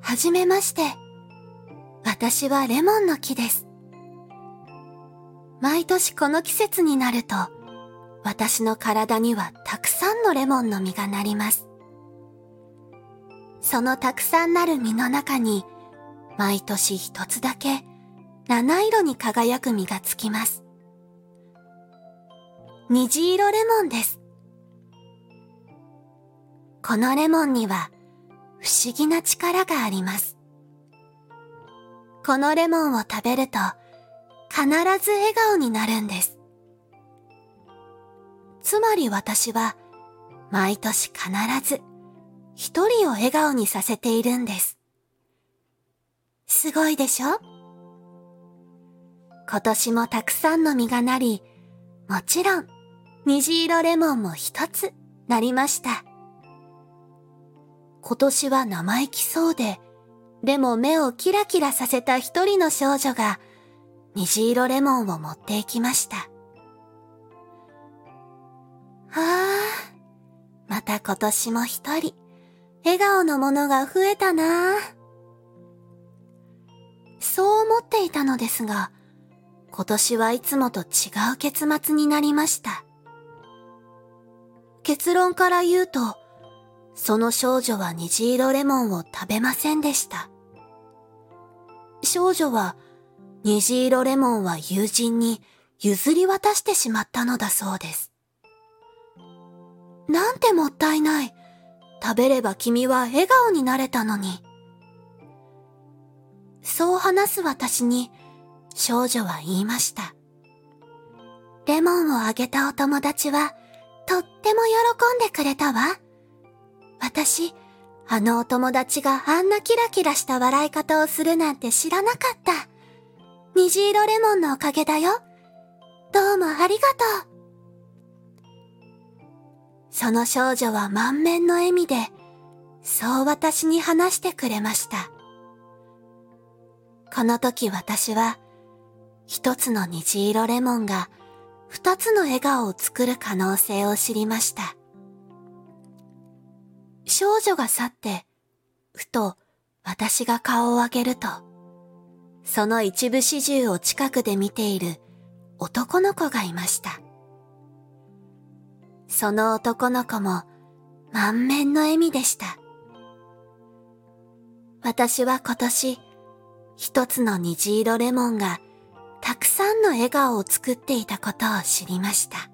はじめまして。私はレモンの木です。毎年この季節になると、私の体にはたくさんのレモンの実がなります。そのたくさんなる実の中に、毎年一つだけ七色に輝く実がつきます。虹色レモンです。このレモンには不思議な力があります。このレモンを食べると必ず笑顔になるんです。つまり私は毎年必ず一人を笑顔にさせているんです。すごいでしょ？今年もたくさんの実がなり、もちろん虹色レモンも一つなりました。今年は生意気そうで、でも目をキラキラさせた一人の少女が虹色レモンを持っていきました。はあ、また今年も一人、笑顔のものが増えたなそう思っていたのですが、今年はいつもと違う結末になりました。結論から言うと、その少女は虹色レモンを食べませんでした。少女は虹色レモンは友人に譲り渡してしまったのだそうです。なんてもったいない。食べれば君は笑顔になれたのに。そう話す私に少女は言いました。レモンをあげたお友達はとっても喜んでくれたわ。私、あのお友達があんなキラキラした笑い方をするなんて知らなかった。虹色レモンのおかげだよ。どうもありがとう。その少女は満面の笑みで、そう私に話してくれました。この時私は、一つの虹色レモンが二つの笑顔を作る可能性を知りました。少女が去って、ふと私が顔を上げると、その一部始終を近くで見ている男の子がいました。その男の子も満面の笑みでした。私は今年、一つの虹色レモンがたくさんの笑顔を作っていたことを知りました。